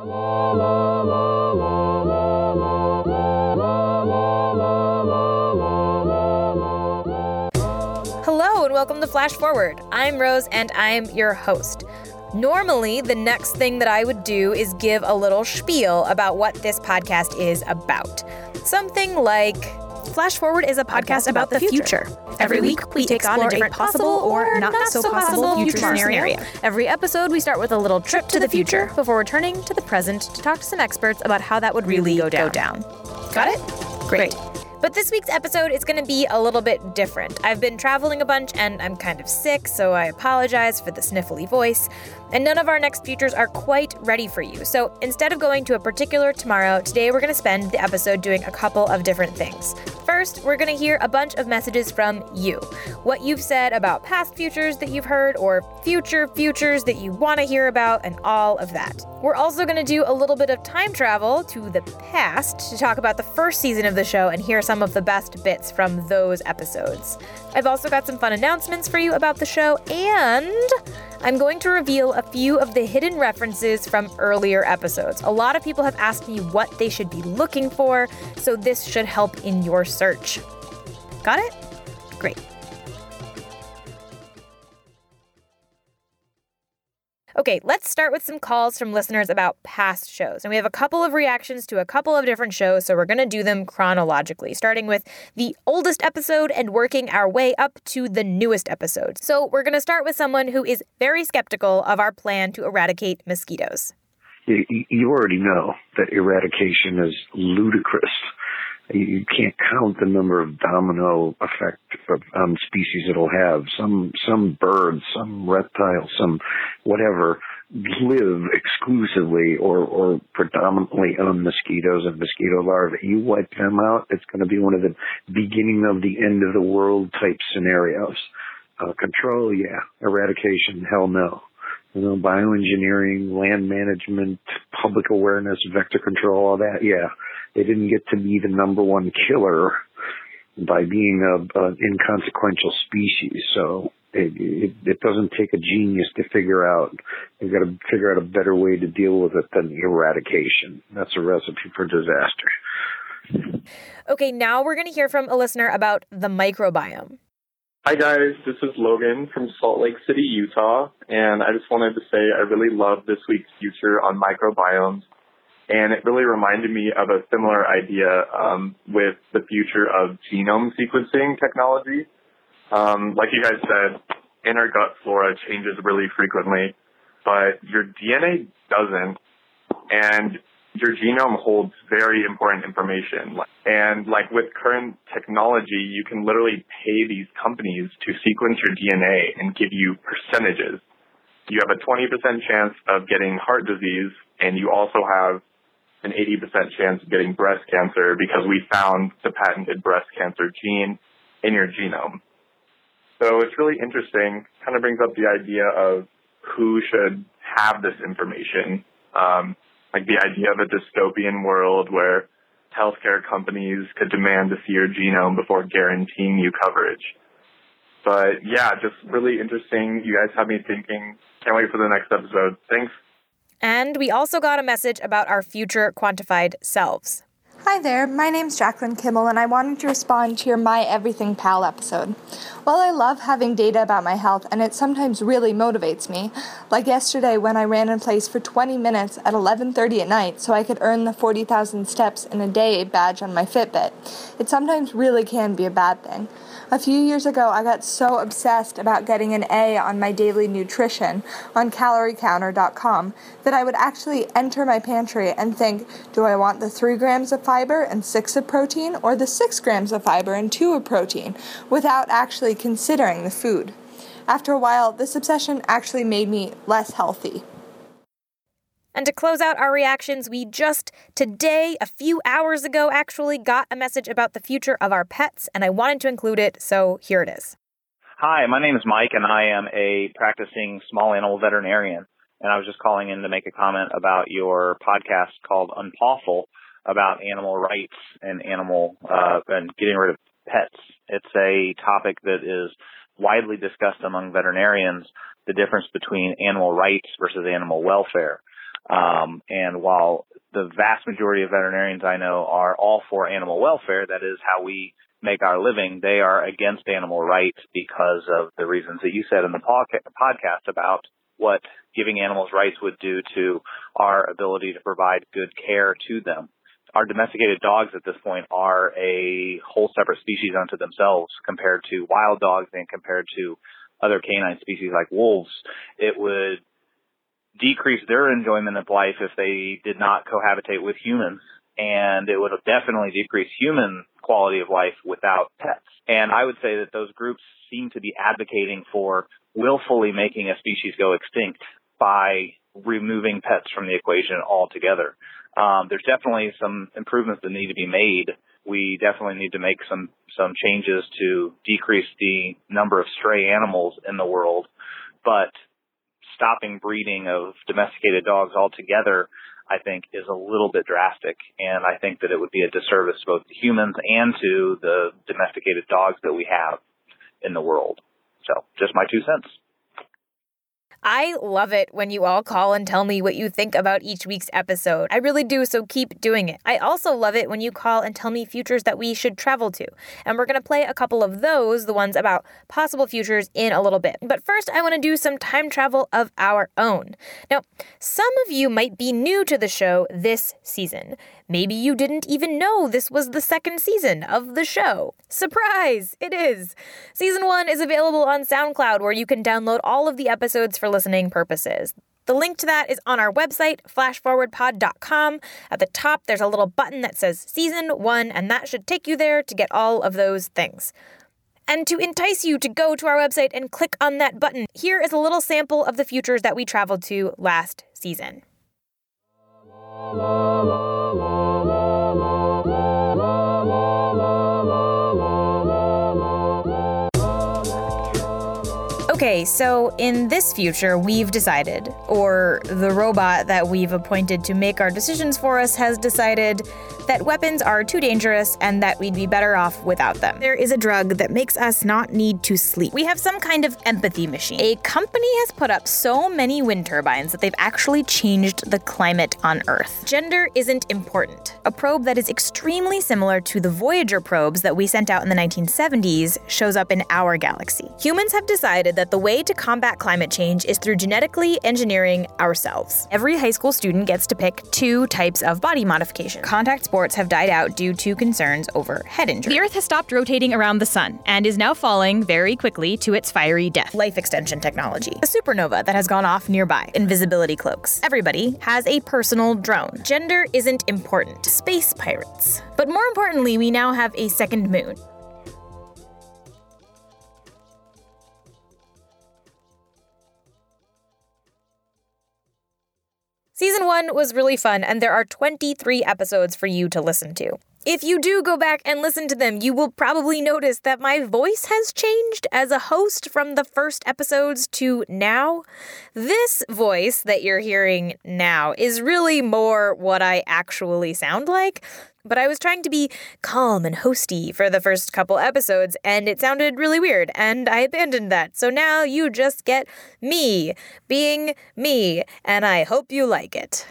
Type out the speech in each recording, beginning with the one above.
Hello and welcome to Flash Forward. I'm Rose and I'm your host. Normally, the next thing that I would do is give a little spiel about what this podcast is about. Something like Flash Forward is a podcast about, the future. Every week, we take on a different possible or not so possible future scenario. Every episode, we start with a little trip to the future before returning to the present to talk to some experts about how that would really go down. Got it? Great. But this week's episode is going to be a little bit different. I've been traveling a bunch and I'm kind of sick, so I apologize for the sniffly voice. And none of our next futures are quite ready for you. So instead of going to a particular tomorrow, today we're going to spend the episode doing a couple of different things. First, we're going to hear a bunch of messages from you. What you've said about past futures that you've heard, or future futures that you want to hear about, and all of that. We're also going to do a little bit of time travel to the past to talk about the first season of the show and hear some of the best bits from those episodes. I've also got some fun announcements for you about the show, and I'm going to reveal a few of the hidden references from earlier episodes. A lot of people have asked me what they should be looking for, so this should help in your search. Got it? Great. Okay, let's start with some calls from listeners about past shows. And we have a couple of reactions to a couple of different shows, so we're going to do them chronologically, starting with the oldest episode and working our way up to the newest episode. So we're going to start with someone who is very skeptical of our plan to eradicate mosquitoes. You, already know that eradication is ludicrous you can't count the number of domino effect of, um, species it'll have. Some some birds, some reptiles, some whatever live exclusively or or predominantly on mosquitoes and mosquito larvae. You wipe them out, it's going to be one of the beginning of the end of the world type scenarios. Uh, control, yeah. Eradication, hell no you know, bioengineering, land management, public awareness, vector control, all that. Yeah, they didn't get to be the number one killer by being a, an inconsequential species. So it, it, it doesn't take a genius to figure out. You've got to figure out a better way to deal with it than eradication. That's a recipe for disaster. Okay, now we're going to hear from a listener about the microbiome. Hi guys, this is Logan from Salt Lake City, Utah, and I just wanted to say I really love this week's future on microbiomes, and it really reminded me of a similar idea um, with the future of genome sequencing technology. Um, like you guys said, inner gut flora changes really frequently, but your DNA doesn't, and your genome holds very important information. And like with current technology, you can literally pay these companies to sequence your DNA and give you percentages. You have a 20% chance of getting heart disease, and you also have an 80% chance of getting breast cancer because we found the patented breast cancer gene in your genome. So it's really interesting, kind of brings up the idea of who should have this information. Um, like the idea of a dystopian world where healthcare companies could demand to see your genome before guaranteeing you coverage. But yeah, just really interesting. You guys have me thinking. Can't wait for the next episode. Thanks. And we also got a message about our future quantified selves. Hi there, my name's Jacqueline Kimmel, and I wanted to respond to your My Everything Pal episode. While I love having data about my health, and it sometimes really motivates me, like yesterday when I ran in place for 20 minutes at 11:30 at night so I could earn the 40,000 steps in a day badge on my Fitbit, it sometimes really can be a bad thing. A few years ago, I got so obsessed about getting an A on my daily nutrition on caloriecounter.com that I would actually enter my pantry and think, do I want the 3 grams of fiber and 6 of protein or the 6 grams of fiber and 2 of protein without actually considering the food. After a while, this obsession actually made me less healthy. And to close out our reactions, we just today, a few hours ago, actually got a message about the future of our pets, and I wanted to include it, so here it is. Hi, my name is Mike, and I am a practicing small animal veterinarian. And I was just calling in to make a comment about your podcast called Unpawful about animal rights and animal uh, and getting rid of pets. It's a topic that is widely discussed among veterinarians. The difference between animal rights versus animal welfare. Um, and while the vast majority of veterinarians I know are all for animal welfare, that is how we make our living, they are against animal rights because of the reasons that you said in the podcast about what giving animals rights would do to our ability to provide good care to them. Our domesticated dogs at this point are a whole separate species unto themselves compared to wild dogs and compared to other canine species like wolves. It would decrease their enjoyment of life if they did not cohabitate with humans and it would definitely decrease human quality of life without pets. And I would say that those groups seem to be advocating for willfully making a species go extinct by removing pets from the equation altogether. Um, there's definitely some improvements that need to be made. We definitely need to make some some changes to decrease the number of stray animals in the world, but stopping breeding of domesticated dogs altogether I think is a little bit drastic. And I think that it would be a disservice both to humans and to the domesticated dogs that we have in the world. So just my two cents. I love it when you all call and tell me what you think about each week's episode. I really do, so keep doing it. I also love it when you call and tell me futures that we should travel to. And we're going to play a couple of those, the ones about possible futures, in a little bit. But first, I want to do some time travel of our own. Now, some of you might be new to the show this season. Maybe you didn't even know this was the second season of the show. Surprise! It is! Season 1 is available on SoundCloud where you can download all of the episodes for listening purposes. The link to that is on our website, flashforwardpod.com. At the top, there's a little button that says Season 1, and that should take you there to get all of those things. And to entice you to go to our website and click on that button, here is a little sample of the futures that we traveled to last season. Okay, so in this future, we've decided, or the robot that we've appointed to make our decisions for us has decided that weapons are too dangerous and that we'd be better off without them. There is a drug that makes us not need to sleep. We have some kind of empathy machine. A company has put up so many wind turbines that they've actually changed the climate on Earth. Gender isn't important. A probe that is extremely similar to the Voyager probes that we sent out in the 1970s shows up in our galaxy. Humans have decided that the way to combat climate change is through genetically engineering ourselves. Every high school student gets to pick two types of body modification contact sports sports have died out due to concerns over head injury. The Earth has stopped rotating around the sun and is now falling very quickly to its fiery death. Life extension technology. A supernova that has gone off nearby. Invisibility cloaks. Everybody has a personal drone. Gender isn't important. Space pirates. But more importantly, we now have a second moon. Season 1 was really fun, and there are 23 episodes for you to listen to. If you do go back and listen to them, you will probably notice that my voice has changed as a host from the first episodes to now. This voice that you're hearing now is really more what I actually sound like. But I was trying to be calm and hosty for the first couple episodes, and it sounded really weird, and I abandoned that. So now you just get me being me, and I hope you like it.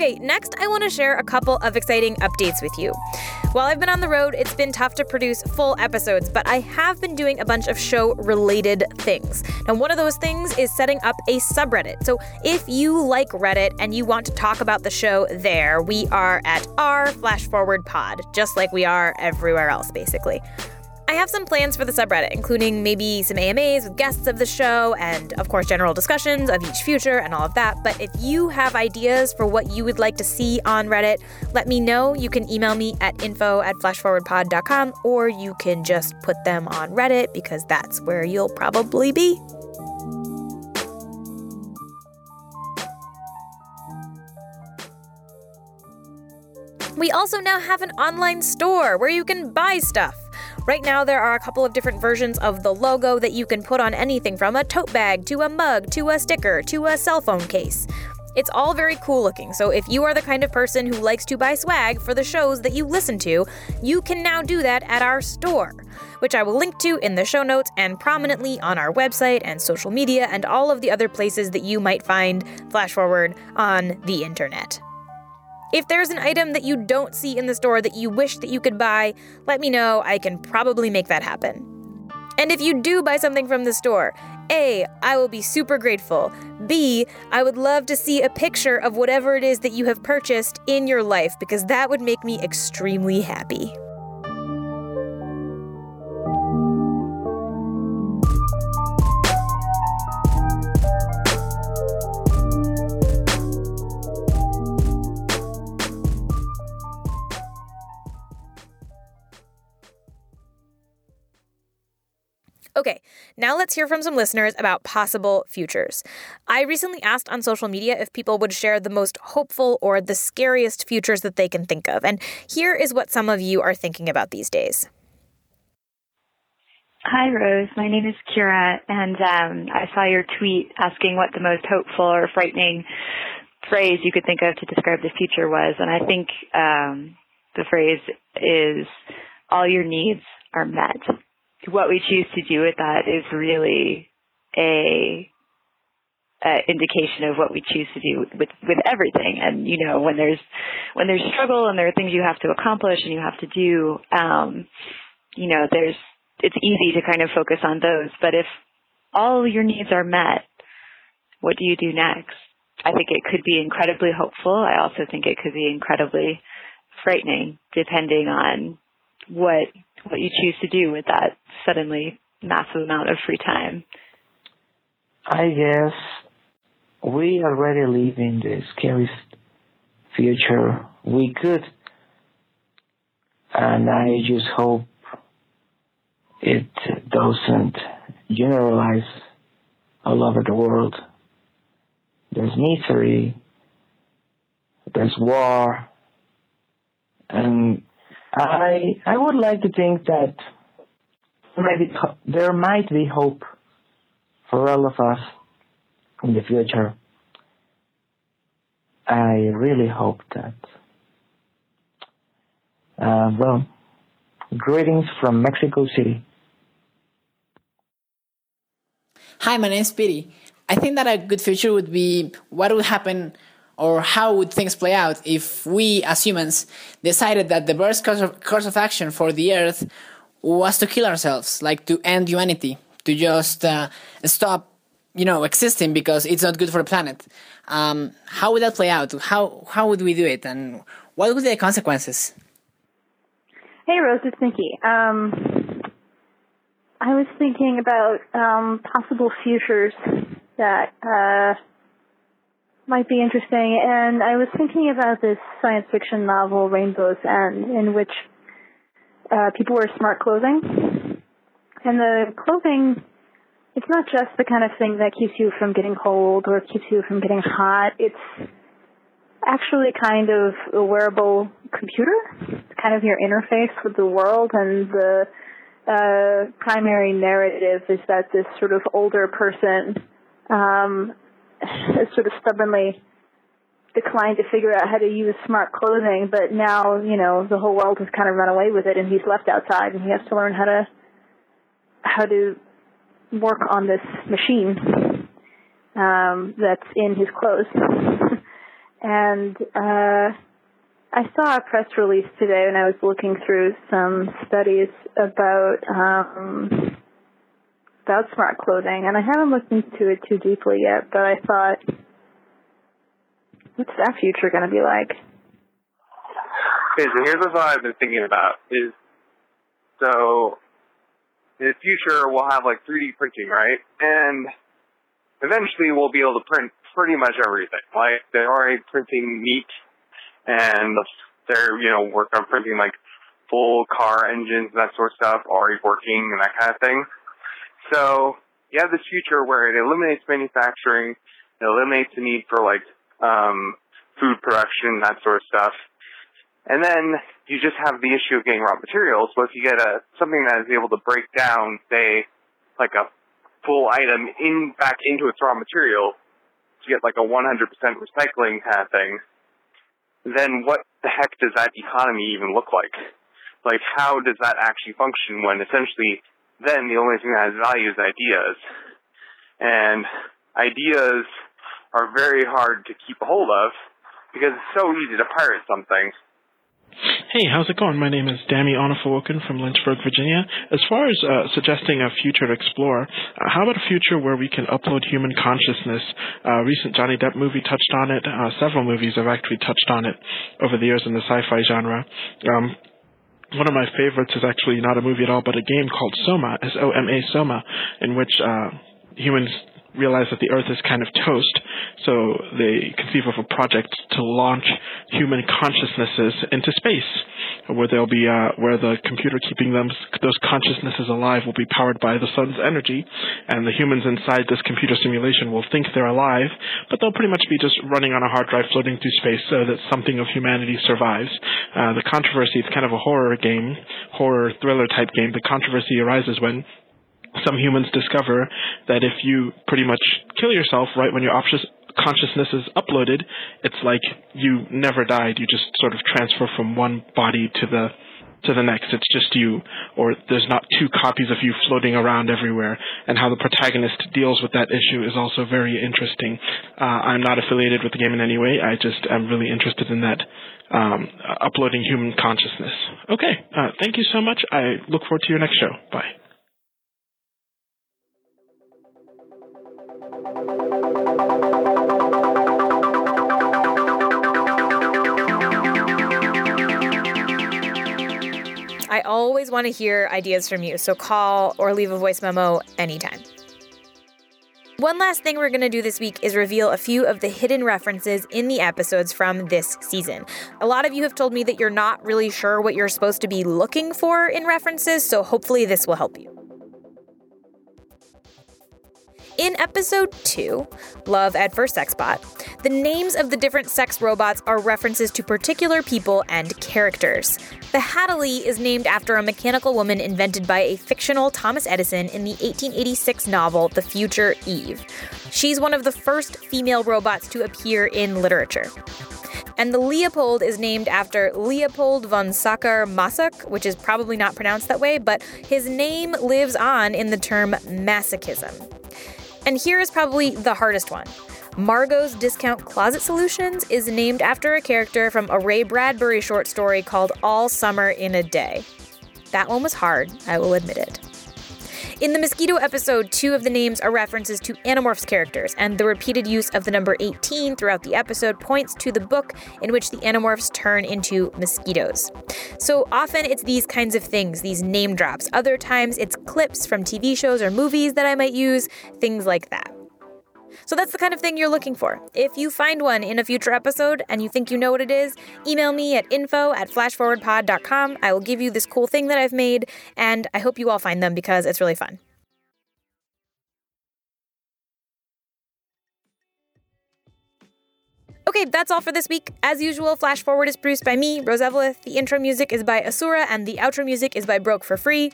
Okay, next I want to share a couple of exciting updates with you. While I've been on the road, it's been tough to produce full episodes, but I have been doing a bunch of show related things. Now, one of those things is setting up a subreddit. So if you like Reddit and you want to talk about the show there, we are at r flash forward pod, just like we are everywhere else, basically. I have some plans for the subreddit, including maybe some AMAs with guests of the show, and of course, general discussions of each future and all of that. But if you have ideas for what you would like to see on Reddit, let me know. You can email me at info at flashforwardpod.com, or you can just put them on Reddit because that's where you'll probably be. We also now have an online store where you can buy stuff. Right now, there are a couple of different versions of the logo that you can put on anything from a tote bag to a mug to a sticker to a cell phone case. It's all very cool looking, so if you are the kind of person who likes to buy swag for the shows that you listen to, you can now do that at our store, which I will link to in the show notes and prominently on our website and social media and all of the other places that you might find Flash Forward on the internet. If there's an item that you don't see in the store that you wish that you could buy, let me know. I can probably make that happen. And if you do buy something from the store, A, I will be super grateful. B, I would love to see a picture of whatever it is that you have purchased in your life because that would make me extremely happy. Now let's hear from some listeners about possible futures. I recently asked on social media if people would share the most hopeful or the scariest futures that they can think of, and here is what some of you are thinking about these days. Hi, Rose. My name is Kira, and um, I saw your tweet asking what the most hopeful or frightening phrase you could think of to describe the future was, and I think um, the phrase is "all your needs are met." What we choose to do with that is really a, a, indication of what we choose to do with with everything. And you know, when there's when there's struggle and there are things you have to accomplish and you have to do, um, you know, there's it's easy to kind of focus on those. But if all your needs are met, what do you do next? I think it could be incredibly hopeful. I also think it could be incredibly frightening, depending on what what you choose to do with that suddenly massive amount of free time? I guess we already live in the scariest future we could. And I just hope it doesn't generalize all over the world. There's misery, there's war, and I I would like to think that maybe there might be hope for all of us in the future. I really hope that. Uh, well, greetings from Mexico City. Hi, my name is Piri. I think that a good future would be what would happen or how would things play out if we as humans decided that the best course of, course of action for the earth was to kill ourselves like to end humanity to just uh, stop you know existing because it's not good for the planet. Um, how would that play out? How how would we do it? And what would be the consequences? Hey rose it's nikki. Um, i was thinking about um, possible futures that uh, might be interesting. And I was thinking about this science fiction novel, Rainbow's End, in which uh, people wear smart clothing. And the clothing, it's not just the kind of thing that keeps you from getting cold or keeps you from getting hot. It's actually kind of a wearable computer. It's kind of your interface with the world and the uh, primary narrative is that this sort of older person um, sort of stubbornly declined to figure out how to use smart clothing, but now, you know, the whole world has kind of run away with it and he's left outside and he has to learn how to how to work on this machine um that's in his clothes. and uh I saw a press release today and I was looking through some studies about um about smart clothing, and I haven't looked into it too deeply yet, but I thought, what's that future going to be like? Okay, so here's what I've been thinking about is, so, in the future we'll have like 3D printing, right? And eventually we'll be able to print pretty much everything. Like, they're already printing meat, and they're, you know, work on printing like full car engines and that sort of stuff, already working and that kind of thing. So you have this future where it eliminates manufacturing, it eliminates the need for like um, food production, that sort of stuff. And then you just have the issue of getting raw materials. But if you get a something that is able to break down, say, like a full item in back into its raw material, to get like a 100% recycling kind of thing, then what the heck does that economy even look like? Like, how does that actually function when essentially then the only thing that has value is ideas? And ideas are very hard to keep a hold of because it's so easy to pirate something. Hey, how's it going? My name is Dami Onafowoken from Lynchburg, Virginia. As far as uh, suggesting a future to explore, uh, how about a future where we can upload human consciousness? Uh, recent Johnny Depp movie touched on it. Uh, several movies have actually touched on it over the years in the sci-fi genre. Um, one of my favorites is actually not a movie at all, but a game called Soma, S-O-M-A Soma, in which uh, humans realize that the Earth is kind of toast, so they conceive of a project to launch human consciousnesses into space, where they'll be uh, where the computer keeping them those consciousnesses alive will be powered by the sun's energy, and the humans inside this computer simulation will think they're alive, but they'll pretty much be just running on a hard drive floating through space so that something of humanity survives. Uh, the controversy, it's kind of a horror game, horror thriller type game. The controversy arises when some humans discover that if you pretty much kill yourself right when your consciousness is uploaded, it's like you never died. You just sort of transfer from one body to the to the next. It's just you, or there's not two copies of you floating around everywhere. And how the protagonist deals with that issue is also very interesting. Uh, I'm not affiliated with the game in any way. I just am really interested in that um, uploading human consciousness. Okay, uh, thank you so much. I look forward to your next show. Bye. Always want to hear ideas from you, so call or leave a voice memo anytime. One last thing we're going to do this week is reveal a few of the hidden references in the episodes from this season. A lot of you have told me that you're not really sure what you're supposed to be looking for in references, so hopefully this will help you. In episode 2, Love at First Sex Bot, the names of the different sex robots are references to particular people and characters. The Hadaly is named after a mechanical woman invented by a fictional Thomas Edison in the 1886 novel The Future Eve. She's one of the first female robots to appear in literature. And the Leopold is named after Leopold von Sacher-Masoch, which is probably not pronounced that way, but his name lives on in the term masochism. And here is probably the hardest one. Margot's Discount Closet Solutions is named after a character from a Ray Bradbury short story called All Summer in a Day. That one was hard, I will admit it. In the Mosquito episode, two of the names are references to Animorphs characters, and the repeated use of the number 18 throughout the episode points to the book in which the Animorphs turn into mosquitoes. So often it's these kinds of things, these name drops. Other times it's clips from TV shows or movies that I might use, things like that. So that's the kind of thing you're looking for. If you find one in a future episode and you think you know what it is, email me at info at flashforwardpod.com. I will give you this cool thing that I've made, and I hope you all find them because it's really fun. Okay, that's all for this week. As usual, Flash Forward is produced by me, Rose Eveleth. The intro music is by Asura, and the outro music is by Broke for Free.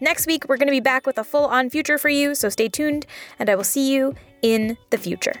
Next week, we're going to be back with a full on future for you, so stay tuned, and I will see you in the future.